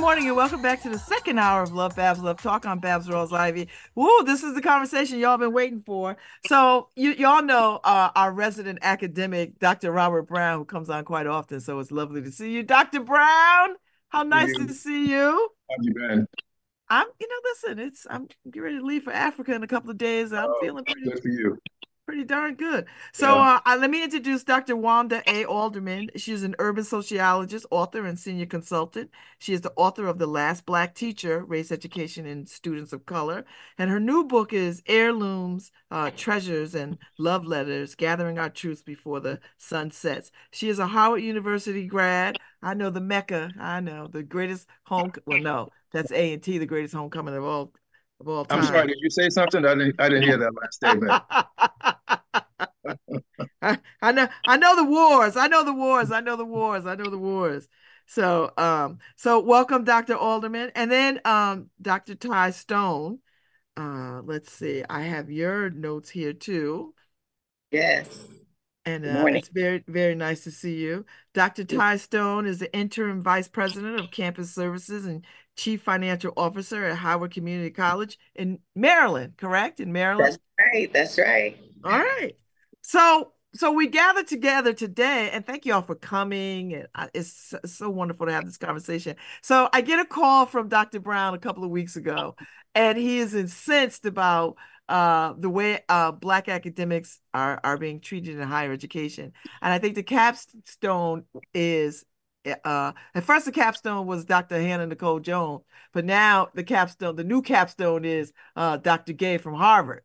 Good morning and welcome back to the second hour of Love Babz Love Talk on Babz Rawls Ivy. Woo, this is the conversation y'all been waiting for. So you y'all know uh, our resident academic, Dr. Robert Brown, who comes on quite often. So it's lovely to see you, Dr. Brown. How nice to see you. How you been? I'm, you know, listen, it's I'm getting ready to leave for Africa in a couple of days. I'm oh, feeling pretty good for you pretty darn good. So yeah. uh, let me introduce Dr. Wanda A. Alderman. She's an urban sociologist, author, and senior consultant. She is the author of The Last Black Teacher, Race Education in Students of Color. And her new book is Heirlooms, uh, Treasures, and Love Letters, Gathering Our Truths Before the Sun Sets. She is a Howard University grad. I know the Mecca. I know the greatest home. Well, no, that's A&T, the greatest homecoming of all of all time. I'm sorry, did you say something? I didn't I didn't hear that last statement. I, I know I know the wars. I know the wars. I know the wars. I know the wars. So um so welcome Dr. Alderman and then um Dr. Ty Stone. Uh let's see. I have your notes here too. Yes. And uh, it's very, very nice to see you. Dr. Ty Stone is the interim vice president of campus services and chief financial officer at Howard Community College in Maryland, correct? In Maryland? That's right. That's right. All right. So, so we gathered together today, and thank you all for coming. It's so wonderful to have this conversation. So, I get a call from Dr. Brown a couple of weeks ago, and he is incensed about uh, the way uh, Black academics are are being treated in higher education. And I think the capstone is Eh, uh, at first the capstone was Dr. Hannah Nicole Jones, but now the capstone, the new capstone is uh, Dr. Gay from Harvard,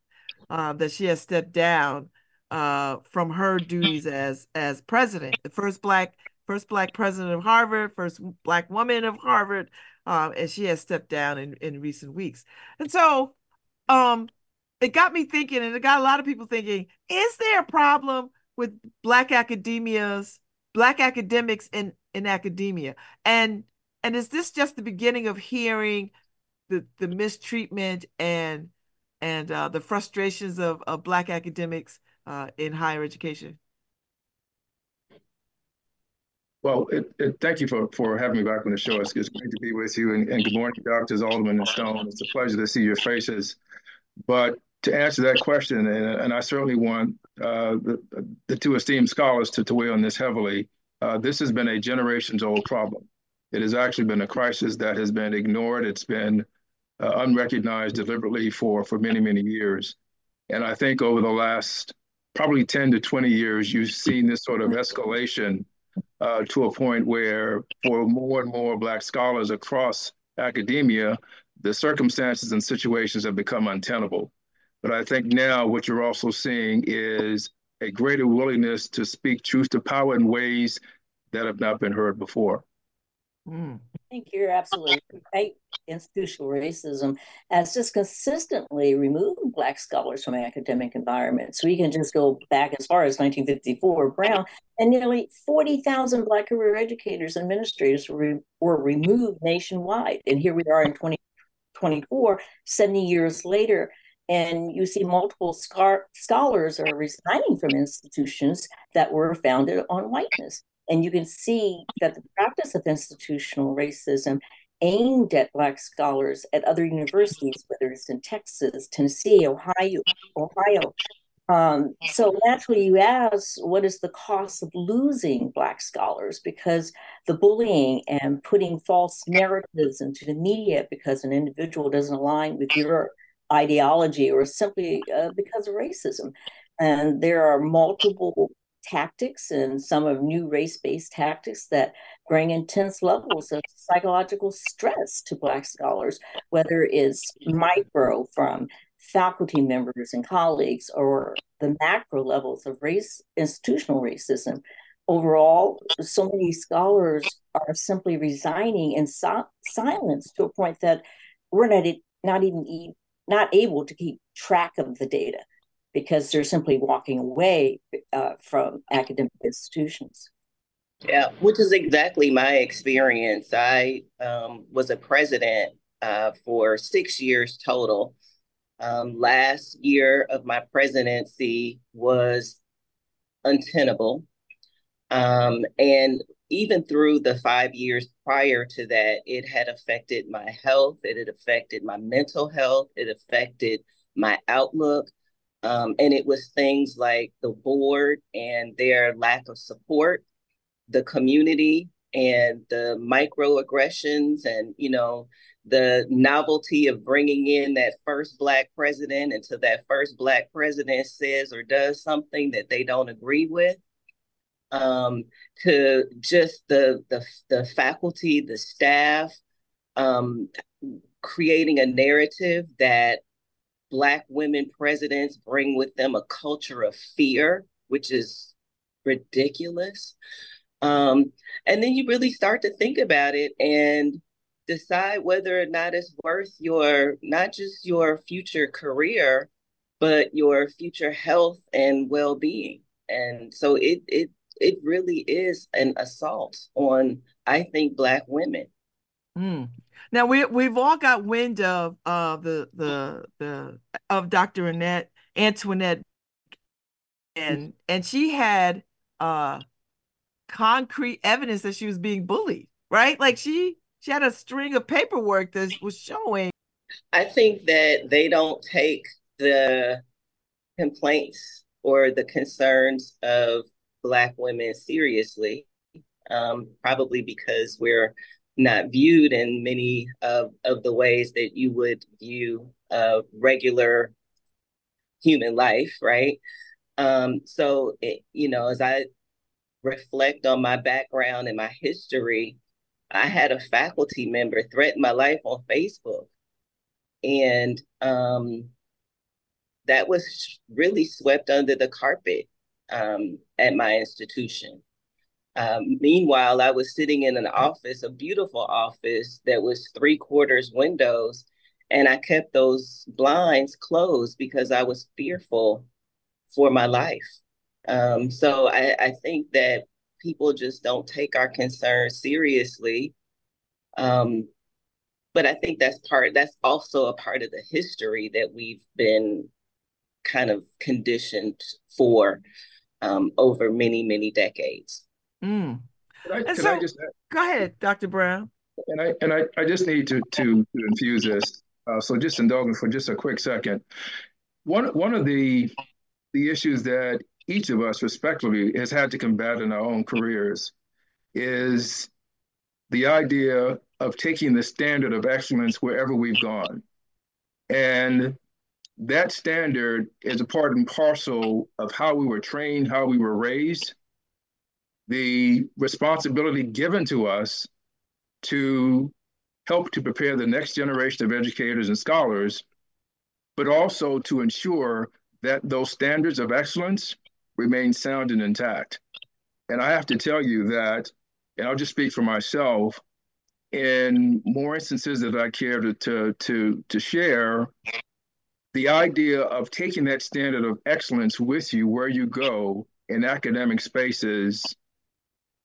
uh, that she has stepped down uh, from her duties as as president, the first black first black president of Harvard, first black woman of Harvard, um, and she has stepped down in in recent weeks. And so, um, it got me thinking, and it got a lot of people thinking: Is there a problem with black academia's black academics in in academia and and is this just the beginning of hearing the the mistreatment and and uh, the frustrations of, of black academics uh, in higher education well, it, it, thank you for, for having me back on the show. It's, it's great to be with you. And, and good morning, Doctors Alderman and Stone. It's a pleasure to see your faces. But to answer that question, and, and I certainly want uh, the, the two esteemed scholars to, to weigh on this heavily, uh, this has been a generations old problem. It has actually been a crisis that has been ignored. It's been uh, unrecognized deliberately for, for many, many years. And I think over the last probably 10 to 20 years, you've seen this sort of escalation uh, to a point where for more and more Black scholars across academia, the circumstances and situations have become untenable. But I think now what you're also seeing is a greater willingness to speak truth to power in ways that have not been heard before. Mm. I think you're absolutely right. Institutional racism has just consistently removed Black scholars from academic environments. We can just go back as far as 1954, Brown, and nearly 40,000 Black career educators and administrators were, were removed nationwide. And here we are in 2024, 70 years later, and you see multiple scar- scholars are resigning from institutions that were founded on whiteness. And you can see that the practice of institutional racism aimed at Black scholars at other universities, whether it's in Texas, Tennessee, Ohio, Ohio. Um, so naturally, you ask, what is the cost of losing Black scholars? Because the bullying and putting false narratives into the media because an individual doesn't align with your ideology or simply uh, because of racism. And there are multiple tactics and some of new race-based tactics that bring intense levels of psychological stress to black scholars whether it's micro from faculty members and colleagues or the macro levels of race institutional racism. Overall so many scholars are simply resigning in so- silence to a point that we're not, not even not able to keep track of the data because they're simply walking away uh, from academic institutions. Yeah, which is exactly my experience. I um, was a president uh, for six years total. Um, last year of my presidency was untenable. Um, and even through the five years prior to that, it had affected my health, it had affected my mental health, it affected my outlook. Um, and it was things like the board and their lack of support, the community and the microaggressions and, you know, the novelty of bringing in that first black president until that first black president says or does something that they don't agree with. Um, to just the, the the faculty the staff um, creating a narrative that black women presidents bring with them a culture of fear which is ridiculous. Um, and then you really start to think about it and decide whether or not it's worth your not just your future career but your future health and well-being. And so it it it really is an assault on i think black women. Mm. Now we we've all got wind of uh the the the of dr annette antoinette and and she had uh concrete evidence that she was being bullied right like she she had a string of paperwork that was showing. I think that they don't take the complaints or the concerns of Black women seriously, um, probably because we're not viewed in many of, of the ways that you would view a regular human life, right? Um, so, it, you know, as I reflect on my background and my history, I had a faculty member threaten my life on Facebook. And um, that was really swept under the carpet um, at my institution. Um, meanwhile, I was sitting in an office, a beautiful office that was three quarters windows, and I kept those blinds closed because I was fearful for my life. Um, so I, I think that people just don't take our concerns seriously. Um, but I think that's part, that's also a part of the history that we've been kind of conditioned for um, over many, many decades. Mm. I, so, just go ahead, Dr. Brown. And I and I, I just need to to, to infuse this. Uh, so just indulge me for just a quick second. One one of the the issues that each of us respectively has had to combat in our own careers is the idea of taking the standard of excellence wherever we've gone. And that standard is a part and parcel of how we were trained, how we were raised, the responsibility given to us to help to prepare the next generation of educators and scholars, but also to ensure that those standards of excellence remain sound and intact. And I have to tell you that, and I'll just speak for myself, in more instances that I care to, to, to, to share, the idea of taking that standard of excellence with you where you go in academic spaces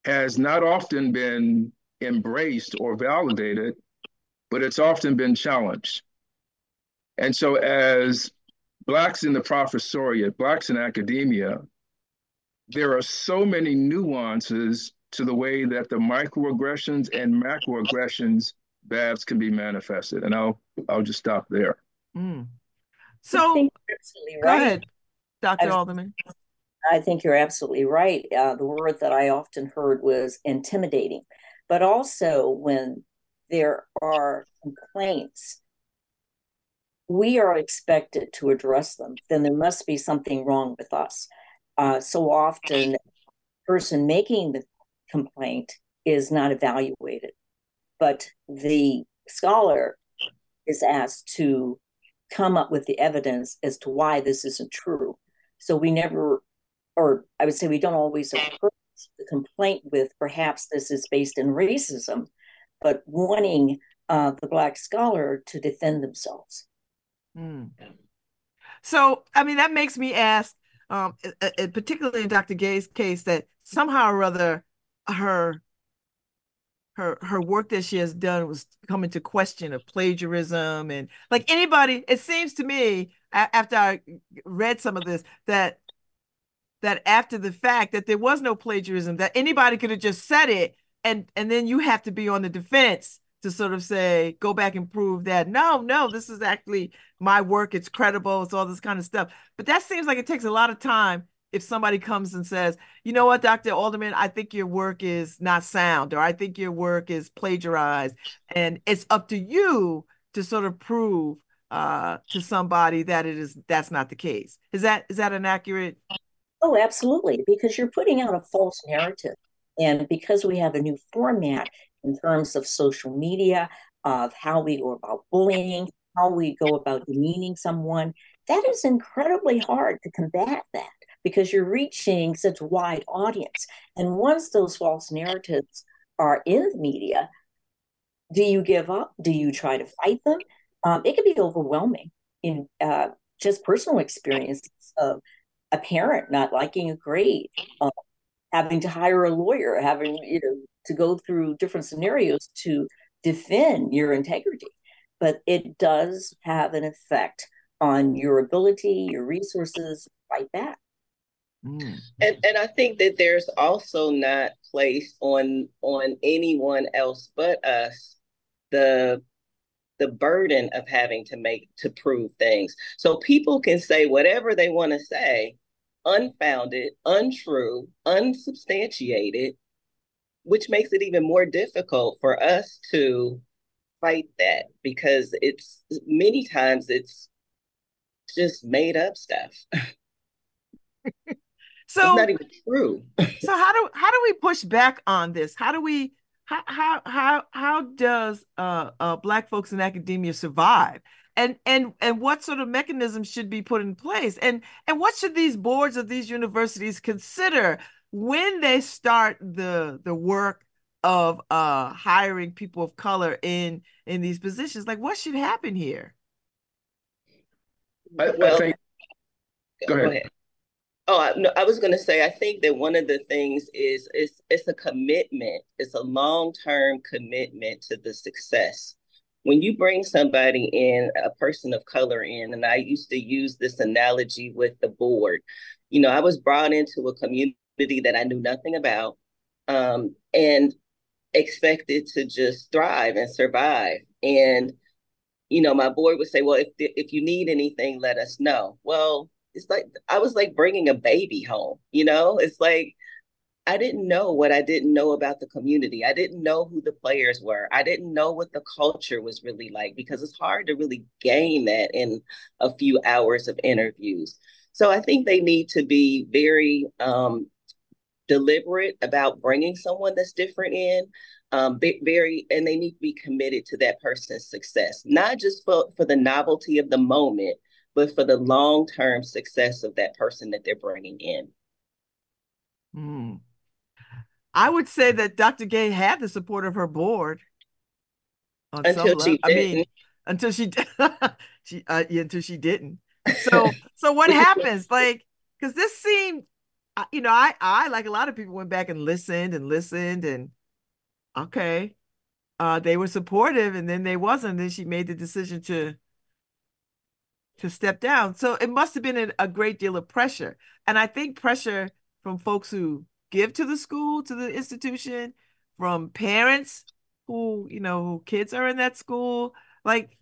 has not often been embraced or validated, but it's often been challenged. And so, as Blacks in the professoriate, Blacks in academia, there are so many nuances to the way that the microaggressions and macroaggressions BAVs can be manifested. And I'll I'll just stop there. Mm. So right. go ahead, Dr. I, Alderman. I think you're absolutely right. Uh, the word that I often heard was intimidating, but also when there are complaints, we are expected to address them. Then there must be something wrong with us uh, so often the person making the complaint is not evaluated but the scholar is asked to come up with the evidence as to why this isn't true so we never or i would say we don't always approach the complaint with perhaps this is based in racism but wanting uh, the black scholar to defend themselves mm. so i mean that makes me ask um, particularly in Dr. Gay's case, that somehow or other her her her work that she has done was coming to question of plagiarism and like anybody. It seems to me after I read some of this that that after the fact that there was no plagiarism that anybody could have just said it and and then you have to be on the defense to sort of say, go back and prove that no, no, this is actually my work. It's credible. It's all this kind of stuff. But that seems like it takes a lot of time if somebody comes and says, you know what, Dr. Alderman, I think your work is not sound, or I think your work is plagiarized. And it's up to you to sort of prove uh, to somebody that it is that's not the case. Is that is that an accurate? Oh, absolutely, because you're putting out a false narrative. And because we have a new format in terms of social media, of how we go about bullying, how we go about demeaning someone, that is incredibly hard to combat that because you're reaching such a wide audience. And once those false narratives are in the media, do you give up? Do you try to fight them? Um, it can be overwhelming in uh, just personal experiences of a parent not liking a grade, uh, having to hire a lawyer, having you know to go through different scenarios to defend your integrity. But it does have an effect on your ability, your resources, fight back. Mm. And and I think that there's also not placed on on anyone else but us the the burden of having to make to prove things. So people can say whatever they want to say, unfounded, untrue, unsubstantiated, which makes it even more difficult for us to fight that because it's many times it's just made up stuff. So it's not even true. so how do how do we push back on this? How do we how how how how does uh, uh black folks in academia survive? And and and what sort of mechanisms should be put in place? And and what should these boards of these universities consider when they start the the work of uh hiring people of color in in these positions? Like what should happen here? I, well, I think go ahead. Go ahead. Oh, I, no, I was going to say, I think that one of the things is it's it's a commitment. It's a long term commitment to the success. When you bring somebody in, a person of color in, and I used to use this analogy with the board. You know, I was brought into a community that I knew nothing about, um, and expected to just thrive and survive. And you know, my board would say, "Well, if if you need anything, let us know." Well, it's like I was like bringing a baby home, you know? It's like I didn't know what I didn't know about the community. I didn't know who the players were. I didn't know what the culture was really like because it's hard to really gain that in a few hours of interviews. So I think they need to be very um, deliberate about bringing someone that's different in. Um, very, and they need to be committed to that person's success, not just for for the novelty of the moment, but for the long term success of that person that they're bringing in. Mm. I would say that Dr. Gay had the support of her board. Until she didn't. I mean, until she she uh, yeah, until she didn't. So so what happens? Like, because this seemed, you know, I I like a lot of people went back and listened and listened and okay, uh, they were supportive and then they wasn't. Then she made the decision to to step down. So it must have been a, great deal of pressure. And I think pressure from folks who give to the school, to the institution, from parents who, you know, who kids are in that school. Like,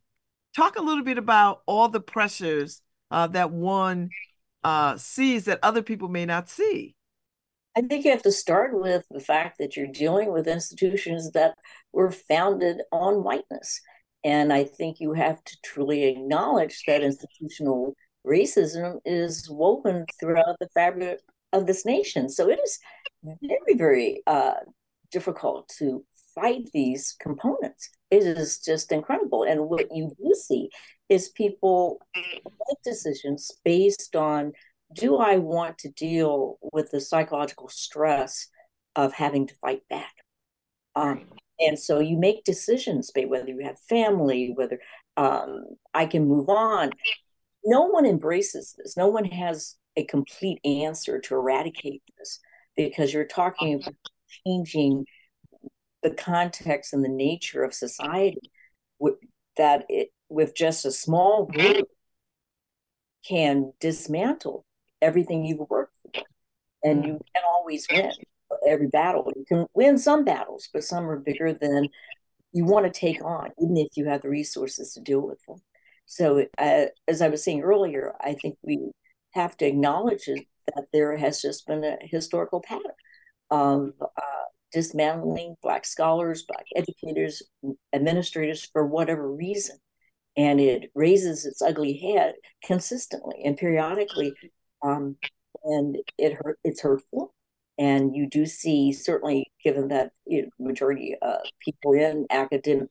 talk a little bit about all the pressures uh, that one uh, sees that other people may not see. I think you have to start with the fact that you're dealing with institutions that were founded on whiteness. And I think you have to truly acknowledge that institutional racism is woven throughout the fabric of this nation. So it is very, very uh, difficult to fight these components. It is just incredible. And what you do see is people make decisions based on do I want to deal with the psychological stress of having to fight back? Um, and so you make decisions about whether you have family, whether um, I can move on. No one embraces this. No one has a complete answer to eradicate this because you're talking about changing the context and the nature of society with, that it with just a small group can dismantle everything you've worked for and you can always win every battle. You can win some battles, but some are bigger than you want to take on, even if you have the resources to deal with them. So, uh, as I was saying earlier, I think we have to acknowledge that there has just been a historical pattern of uh, dismantling Black scholars, Black educators, administrators for whatever reason. And it raises its ugly head consistently and periodically. Um, and it hurt, it's hurtful. And you do see, certainly, given that you know, majority of people in academics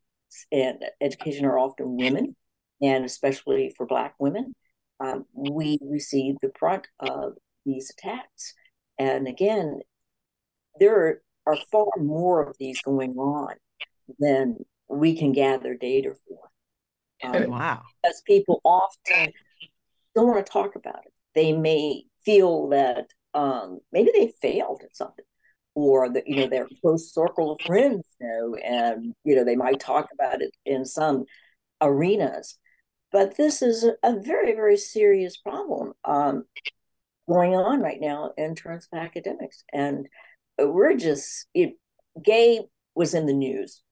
and education are often women, and especially for Black women, um, we receive the brunt of these attacks. And again, there are, far more of these going on than we can gather data for. Um, wow. Because people often don't want to talk about it. They may feel that um, maybe they failed at something. Or that you know their close circle of friends know and you know they might talk about it in some arenas. But this is a, very very serious problem um, going on right now in terms of academics. And we're just it, gay was in the news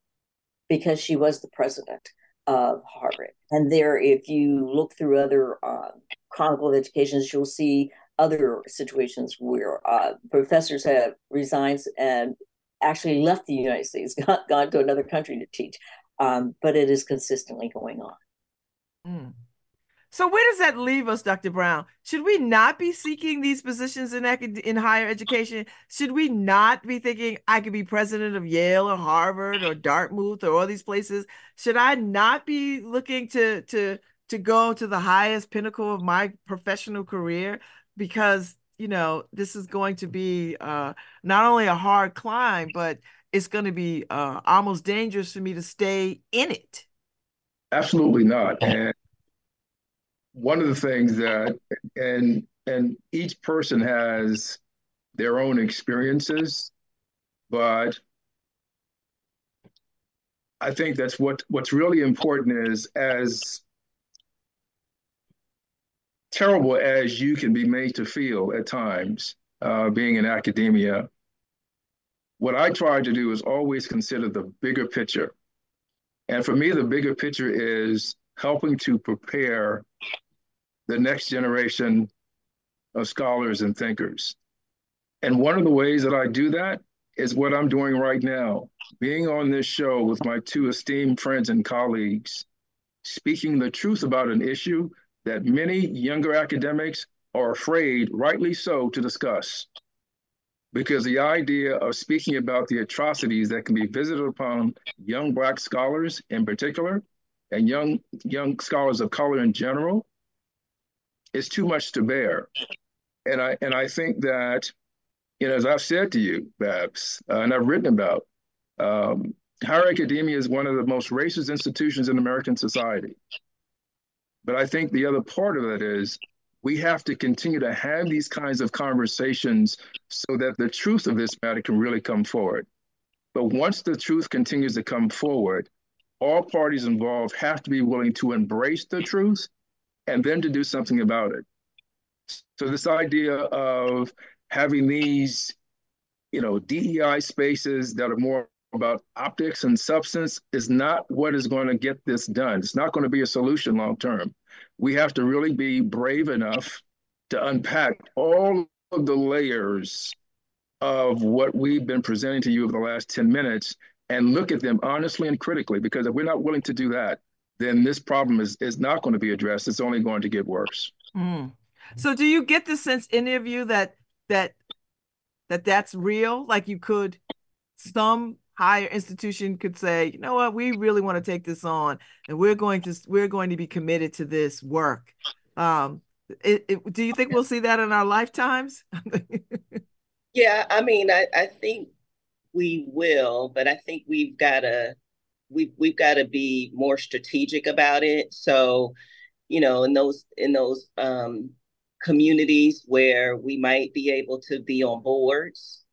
because she was the president of harvard. And there if you look through other uh, chronicle of educations you'll see other situations where uh, professors have resigned and actually left the United States, gone, gone to another country to teach. Um, but it is consistently going on. Mm. So where does that leave us, Dr. Brown? Should we not be seeking these positions in in higher education? Should we not be thinking I could be president of Yale or Harvard or Dartmouth or all these places? Should I not be looking to to to go to the highest pinnacle of my professional career? Because you know this is going to be uh, not only a hard climb, but it's going to be uh, almost dangerous for me to stay in it. Absolutely not. And one of the things that and and each person has their own experiences, but I think that's what what's really important is as terrible as you can be made to feel at times, uh, being in academia, what I try to do is always consider the bigger picture. And for me, the bigger picture is helping to prepare the next generation of scholars and thinkers. And one of the ways that I do that is what I'm doing right now, being on this show with my two esteemed friends and colleagues, speaking the truth about an issue that many younger academics are afraid, rightly so, to discuss. Because the idea of speaking about the atrocities that can be visited upon young Black scholars in particular, and young, young scholars of color in general, is too much to bear. And I, and I think that, you know, as I've said to you, Babs, uh, and I've written about, um, higher academia is one of the most racist institutions in American society. But I think the other part of it is we have to continue to have these kinds of conversations so that the truth of this matter can really come forward. But once the truth continues to come forward, all parties involved have to be willing to embrace the truth and then to do something about it. So this idea of having these, you know, DEI spaces that are more about optics and substance is not what is going to get this done. It's not going to be a solution long term. We have to really be brave enough to unpack all of the layers of what we've been presenting to you over the last 10 minutes and look at them honestly and critically. Because if we're not willing to do that, then this problem is, is not going to be addressed. It's only going to get worse. Mm. So do you get the sense, any of you, that that that that's real? Like you could some higher institution could say, you know what, we really want to take this on, and we're going to we're going to be committed to this work. Um, it, it, do you think we'll see that in our lifetimes? yeah, I mean, I, I think we will, but I think we've got to we've we've got to be more strategic about it. So, you know, in those in those um, communities where we might be able to be on boards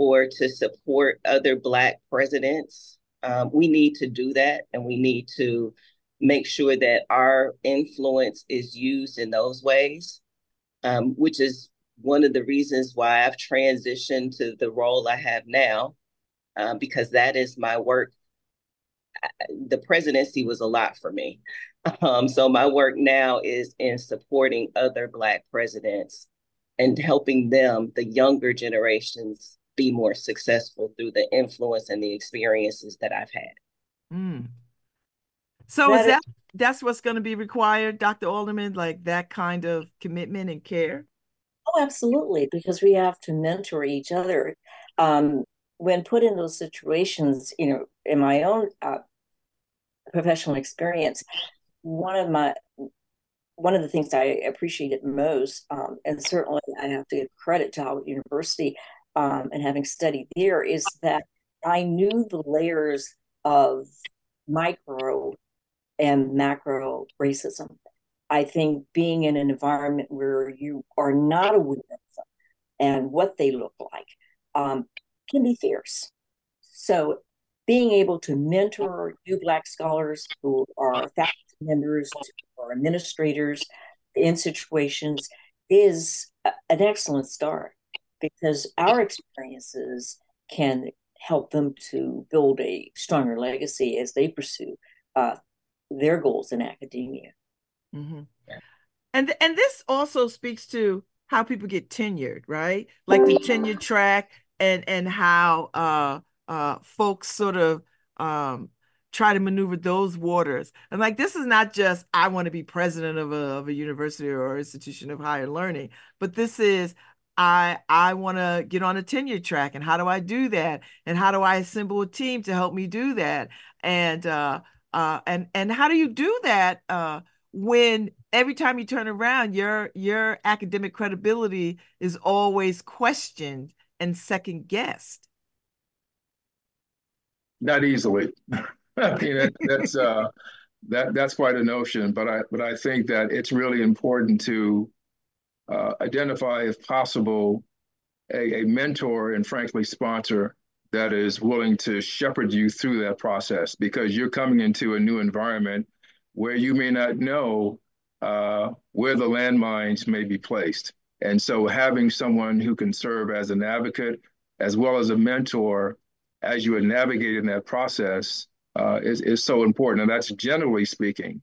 or to support other Black presidents. Um, we need to do that, and we need to make sure that our influence is used in those ways, um, which is one of the reasons why I've transitioned to the role I have now, uh, because that is my work. The presidency was a lot for me. Um, so my work now is in supporting other Black presidents and helping them, the younger generations, be more successful through the influence and the experiences that I've had. Mm. So that is that is, that's what's going to be required, Dr. Alderman, like that kind of commitment and care? Oh, absolutely, because we have to mentor each other. Um, when put in those situations, you know, in my own uh, professional experience, one of my one of the things I appreciated most, um, and certainly I have to give credit to Howard University um, and having studied there, is that I knew the layers of micro and macro racism. I think being in an environment where you are not aware of them and what they look like um, can be fierce. So, being able to mentor new Black scholars who are faculty members or administrators in situations is an excellent start because our experiences can help them to build a stronger legacy as they pursue uh, their goals in academia. Mm-hmm. And and this also speaks to how people get tenured, right? Like the tenure track and and how uh uh folks sort of um try to maneuver those waters. And like this is not just I want to be president of a of a university or institution of higher learning, but this is I I want to get on a tenure track and how do I do that? And how do I assemble a team to help me do that? And uh uh, and and how do you do that uh, when every time you turn around, your your academic credibility is always questioned and second guessed? Not easily. I mean, that, that's uh, that that's quite a notion, but I but I think that it's really important to uh, identify, if possible, a, a mentor and frankly sponsor that is willing to shepherd you through that process because you're coming into a new environment where you may not know uh, where the landmines may be placed. And so having someone who can serve as an advocate as well as a mentor as you are navigating that process uh, is, is so important. And that's generally speaking,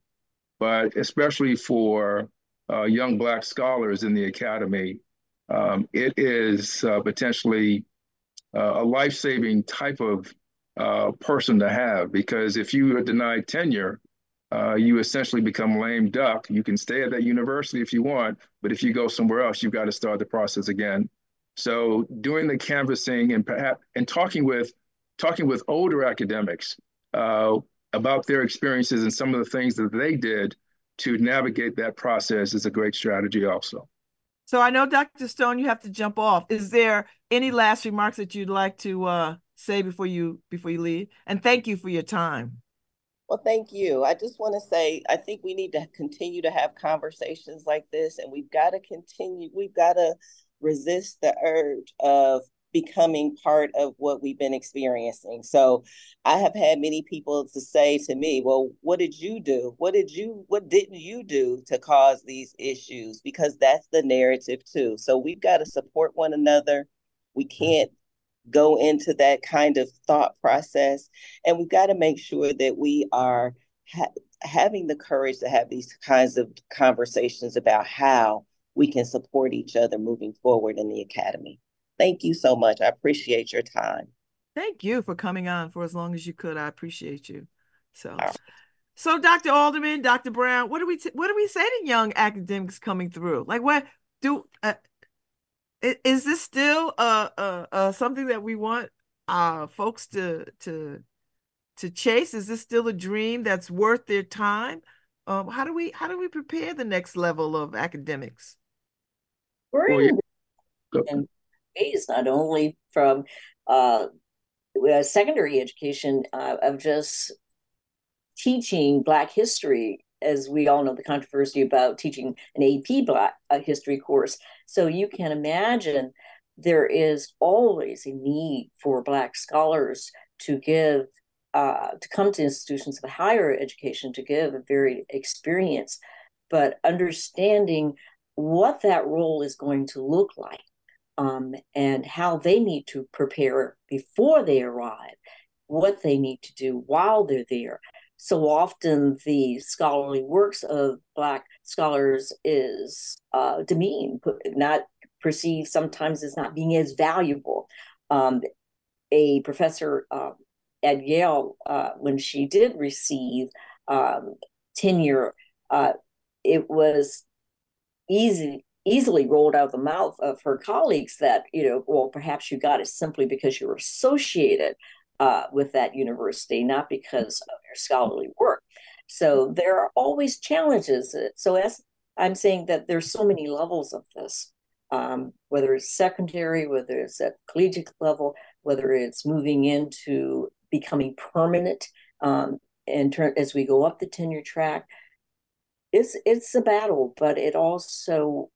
but especially for uh, young Black scholars in the academy, um, it is uh, potentially uh, a life-saving type of uh, person to have because if you are denied tenure, uh, you essentially become lame duck. You can stay at that university if you want, but if you go somewhere else, you've got to start the process again. So doing the canvassing and perhaps and talking with talking with older academics uh, about their experiences and some of the things that they did to navigate that process is a great strategy also. So I know, Dr. Stone, you have to jump off. Is there any last remarks that you'd like to uh, say before you before you leave? And thank you for your time. Well, thank you. I just want to say I think we need to continue to have conversations like this, and we've got to continue. We've got to resist the urge of becoming part of what we've been experiencing. So I have had many people to say to me, well, what did you do? What did you what didn't you do to cause these issues? Because that's the narrative too. So we've got to support one another. We can't go into that kind of thought process and we've got to make sure that we are ha- having the courage to have these kinds of conversations about how we can support each other moving forward in the academy. Thank you so much. I appreciate your time. Thank you for coming on for as long as you could. I appreciate you. So, right. so Dr. Alderman, Dr. Brown, what do we t- what do we say to young academics coming through? Like, what do uh, is this still uh, uh, uh something that we want uh folks to to to chase? Is this still a dream that's worth their time? Um, how do we how do we prepare the next level of academics? We're in not only from uh, secondary education uh, of just teaching Black history, as we all know the controversy about teaching an AP Black history course. So you can imagine there is always a need for Black scholars to give uh, to come to institutions of higher education to give a varied experience, but understanding what that role is going to look like um, and how they need to prepare before they arrive, what they need to do while they're there. So often, the scholarly works of Black scholars is uh, demeaned, not perceived sometimes as not being as valuable. Um, a professor uh, at Yale, uh, when she did receive um, tenure, uh, it was easy easily rolled out the mouth of her colleagues that you know well perhaps you got it simply because you were associated uh, with that university not because of your scholarly work. So there are always challenges so as i'm saying that there's so many levels of this um, whether it's secondary whether it's at collegiate level whether it's moving into becoming permanent um, in turn as we go up the tenure track it's it's a battle but it also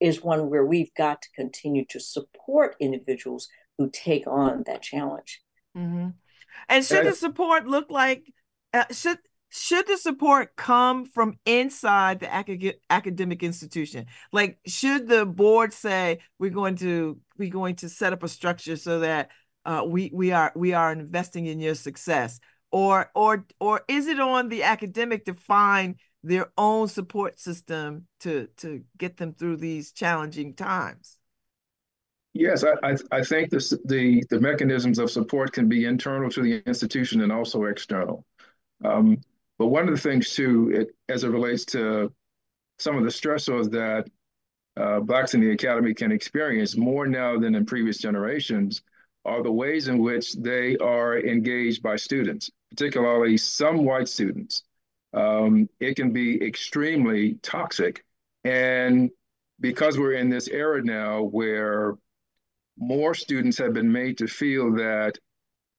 is one where we've got to continue to support individuals who take on that challenge. Mm-hmm. And should the support look like uh, should should the support come from inside the acad- academic institution? Like, should the board say we're going to we're going to set up a structure so that uh, we we are we are investing in your success, or or or is it on the academic to find their own support system to to get them through these challenging times? Yes, I, I, I think this, the the mechanisms of support can be internal to the institution and also external. Um, but one of the things too, it, as it relates to some of the stressors that uh, Blacks in the Academy can experience more now than in previous generations, are the ways in which they are engaged by students, particularly some white students um, it can be extremely toxic. And because we're in this era now where more students have been made to feel that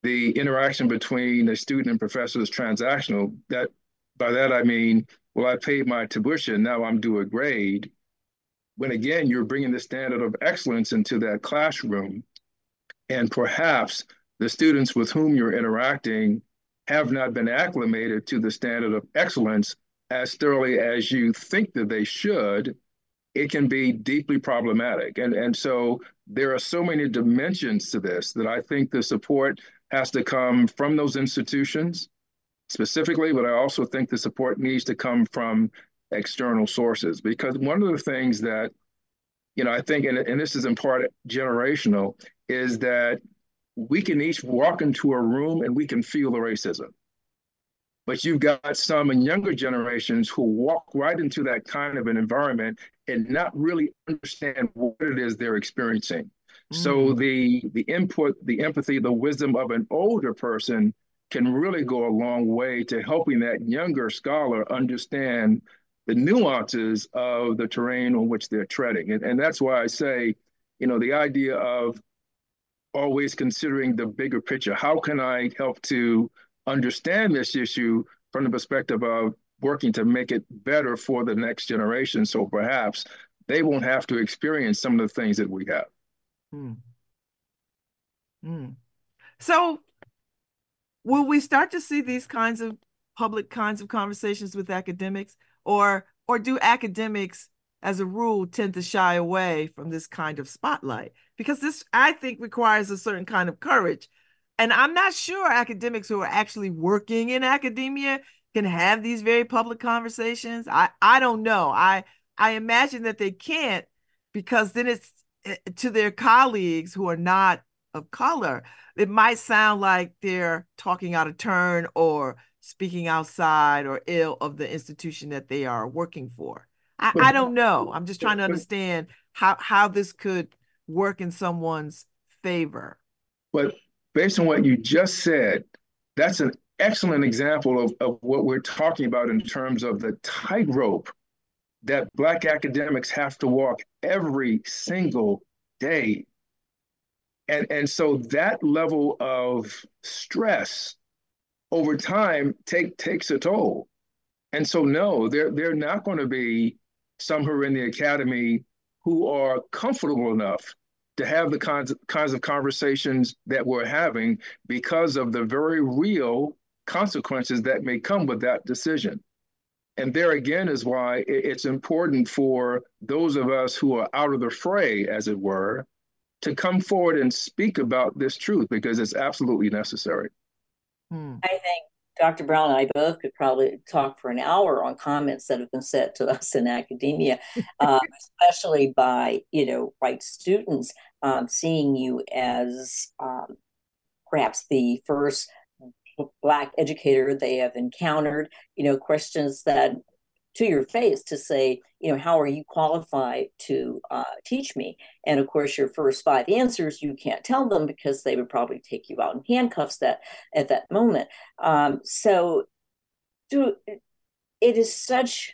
the interaction between a student and professor is transactional, that by that I mean, well, I paid my tuition, now I'm due a grade. When again, you're bringing the standard of excellence into that classroom, and perhaps the students with whom you're interacting have not been acclimated to the standard of excellence as thoroughly as you think that they should, it can be deeply problematic. And, and so there are so many dimensions to this that I think the support has to come from those institutions specifically, but I also think the support needs to come from external sources because one of the things that you know i think and, and this is in part generational is that we can each walk into a room and we can feel the racism. But you've got some in younger generations who walk right into that kind of an environment and not really understand what it is they're experiencing. Mm. So the the input, the empathy, the wisdom of an older person can really go a long way to helping that younger scholar understand the nuances of the terrain on which they're treading. And, and that's why I say, you know, the idea of always considering the bigger picture. How can I help to understand this issue from the perspective of working to make it better for the next generation so perhaps they won't have to experience some of the things that we have. Hmm. Hmm. So will we start to see these kinds of public kinds of conversations with academics or or do academics as a rule tend to shy away from this kind of spotlight because this i think requires a certain kind of courage. And i'm not sure academics who are actually working in academia can have these very public conversations. I i don't know. I i imagine that they can't because then it's eh, to their colleagues who are not of color it might sound like they're talking out of turn or speaking outside or ill of the institution that they are working for I, I don't know. I'm just trying to understand how how this could work in someone's favor. But based on what you just said, that's an excellent example of, of what we're talking about in terms of the tightrope that Black academics have to walk every single day. And, and so that level of stress over time take, takes a toll. And so, no, they're, they're not going to be some who are in the academy who are comfortable enough to have the kinds of, kinds of conversations that we're having because of the very real consequences that may come with that decision. And there again is why it's important for those of us who are out of the fray, as it were, to come forward and speak about this truth because it's absolutely necessary. Hmm. I think Dr. Brown and I both could probably talk for an hour on comments that have been said to us in academia, uh, especially by you know white students um, seeing you as um, perhaps the first black educator they have encountered you know questions that to your face to say you know how are you qualified to uh, teach me? And of course your first five answers you can't tell them because they would probably take you out in handcuffs that at that moment. Um, so it is such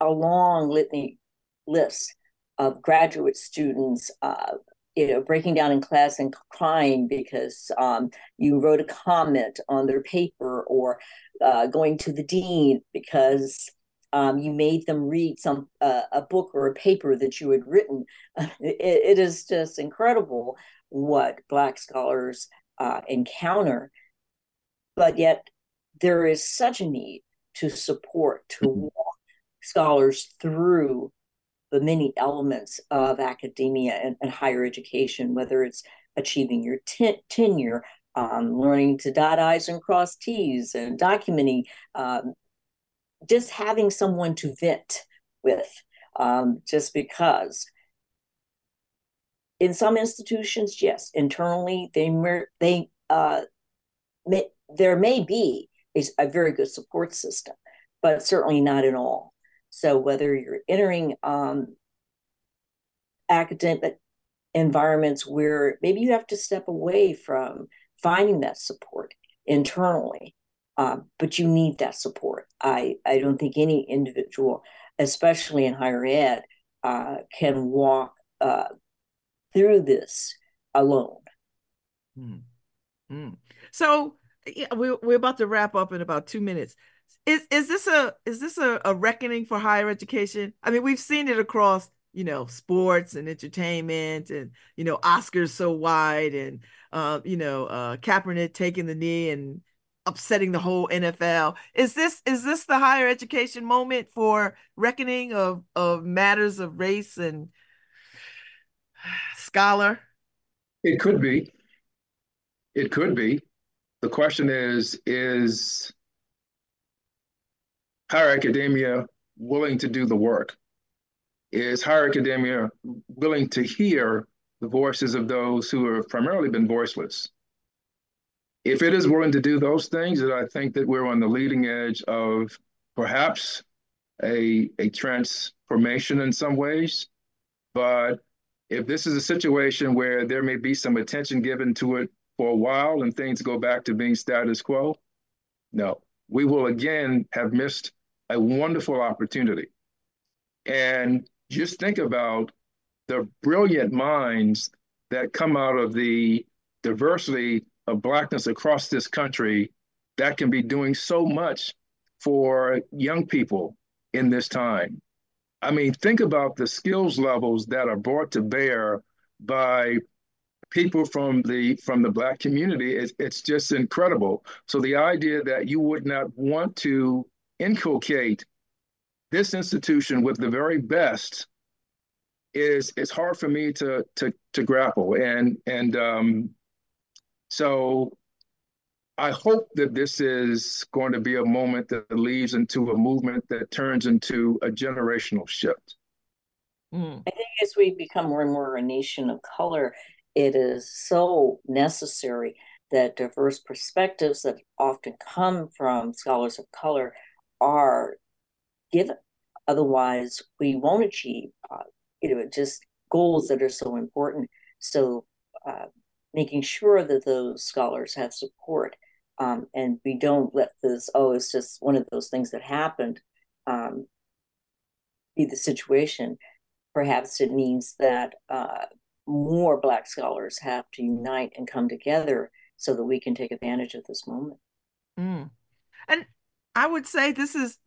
a long litany list of graduate students uh, you know, breaking down in class and crying because um, you wrote a comment on their paper or uh, going to the dean because um, you made them read some uh, a book or a paper that you had written. it, it is just incredible what Black scholars uh, encounter, but yet there is such a need to support to mm-hmm. walk scholars through the many elements of academia and, and higher education, whether it's achieving your tenure, um, learning to dot I's and cross T's, and documenting, um, just having someone to vent with, um, just because. In some institutions, yes, internally they they uh, may, there may be a, a very good support system, but certainly not in all. So whether you're entering um, academic environments where maybe you have to step away from finding that support internally, um, but you need that support. I, I don't think any individual, especially in higher ed, uh, can walk uh, through this alone. Hmm. Hmm. So yeah, we, we're about to wrap up in about two minutes is is this a is this a, a reckoning for higher education? I mean, we've seen it across you know sports and entertainment and you know Oscars So White and uh, you know uh, Kaepernick taking the knee and upsetting the whole NFL. Is this is this the higher education moment for reckoning of of matters of race and scholar? It could be. It could be. The question is is higher academia willing to do the work? Is higher academia willing to hear the voices of those who have primarily been voiceless? If it is willing to do those things, then I think that we're on the leading edge of perhaps a, a transformation in some ways. But if this is a situation where there may be some attention given to it for a while and things go back to being status quo, no, we will again have missed a wonderful opportunity. And just think about the brilliant minds that come out of the diversity of Blackness across this country that can be doing so much for young people in this time. I mean, think about the skills levels that are brought to bear by people from the from the black community. It's, it's just incredible. So the idea that you would not want to inculcate this institution with the very best is it's hard for me to to to grapple. And and um, so I hope that this is going to be a moment that leads into a movement that turns into a generational shift. Mm. I think as we become more and more a nation of color, it is so necessary that diverse perspectives that often come from scholars of color are given. Otherwise, we won't achieve, uh, you know, just goals that are so important. So, uh, making sure that those scholars have support, um, and we don't let this, oh, it's just one of those things that happened, um, be the situation. Perhaps it means that uh, more Black scholars have to unite and come together so that we can take advantage of this moment. Mm. And I would say this is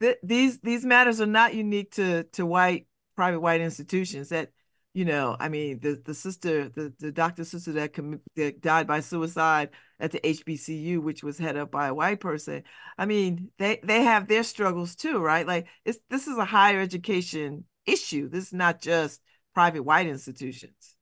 th- these these matters are not unique to to white private white institutions. That you know, I mean, the the sister, the the doctor sister that, that died by suicide at the HBCU, which was head up by a white person. I mean, they they have their struggles too, right? Like it's this is a higher education issue. This is not just private white institutions.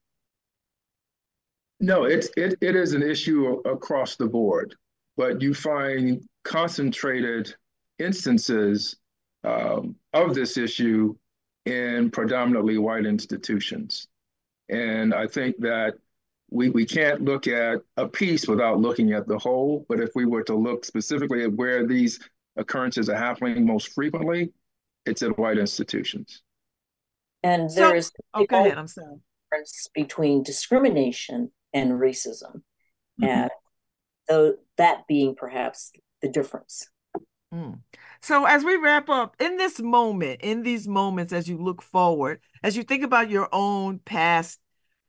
No, it's it it is an issue across the board, but you find concentrated instances um, of this issue in predominantly white institutions. And I think that we, we can't look at a piece without looking at the whole. But if we were to look specifically at where these occurrences are happening most frequently, it's at white institutions. And there is so, oh, go ahead. I'm sorry. Difference between discrimination and racism, mm-hmm. and though that being perhaps the difference. Mm. So as we wrap up in this moment, in these moments, as you look forward, as you think about your own past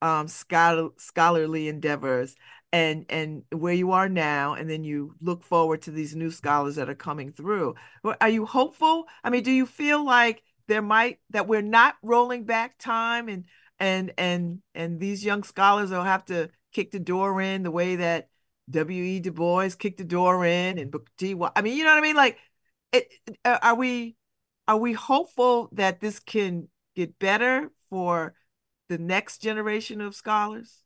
um, scholar, scholarly endeavors and and where you are now, and then you look forward to these new scholars that are coming through. Are you hopeful? I mean, do you feel like there might that we're not rolling back time and and and and these young scholars will have to kick the door in the way that W.E. Du Bois kicked the door in and Booker T. I mean, you know what I mean? Like it, uh, are we are we hopeful that this can get better for the next generation of scholars?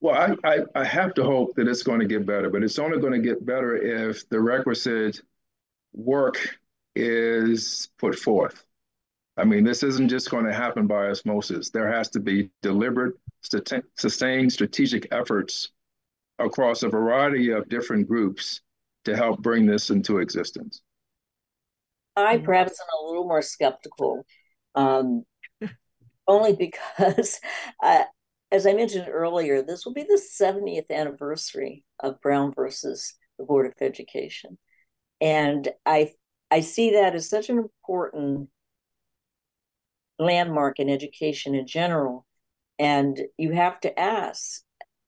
Well, I, I, I have to hope that it's going to get better, but it's only going to get better if the requisite work is put forth. I mean, this isn't just going to happen by osmosis. There has to be deliberate, sustained strategic efforts across a variety of different groups to help bring this into existence? I mm-hmm. perhaps am a little more skeptical, um, only because, uh, as I mentioned earlier, this will be the 70th anniversary of Brown versus the Board of Education, and I I see that as such an important landmark in education in general, and you have to ask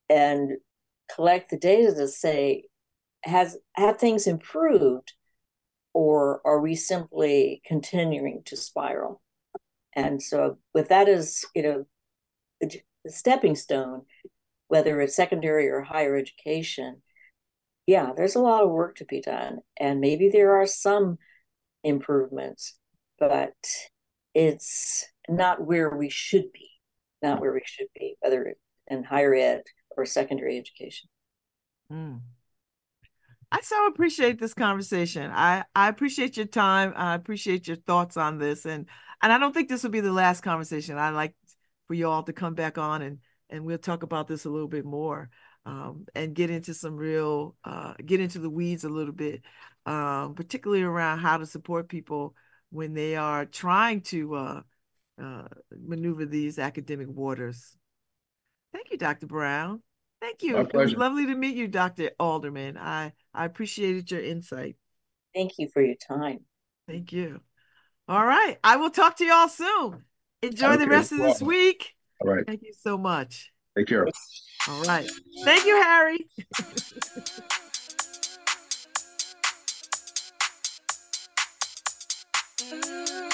and collect the data to say has have things improved or are we simply continuing to spiral and so with that as you know the, the stepping stone whether it's secondary or higher education yeah there's a lot of work to be done and maybe there are some improvements but it's not where we should be not where we should be whether in higher ed or secondary education mm. I so appreciate this conversation. I, I appreciate your time. I appreciate your thoughts on this. And and I don't think this will be the last conversation. I'd like for you all to come back on and and we'll talk about this a little bit more um, and get into some real uh, get into the weeds a little bit, um, particularly around how to support people when they are trying to uh, uh, maneuver these academic waters. Thank you, Dr. Brown. Thank you. It was lovely to meet you, Dr. Alderman. I, I appreciated your insight. Thank you for your time. Thank you. All right. I will talk to you all soon. Enjoy okay. the rest of this week. All right. Thank you so much. Take care. All right. Thank you, Harry.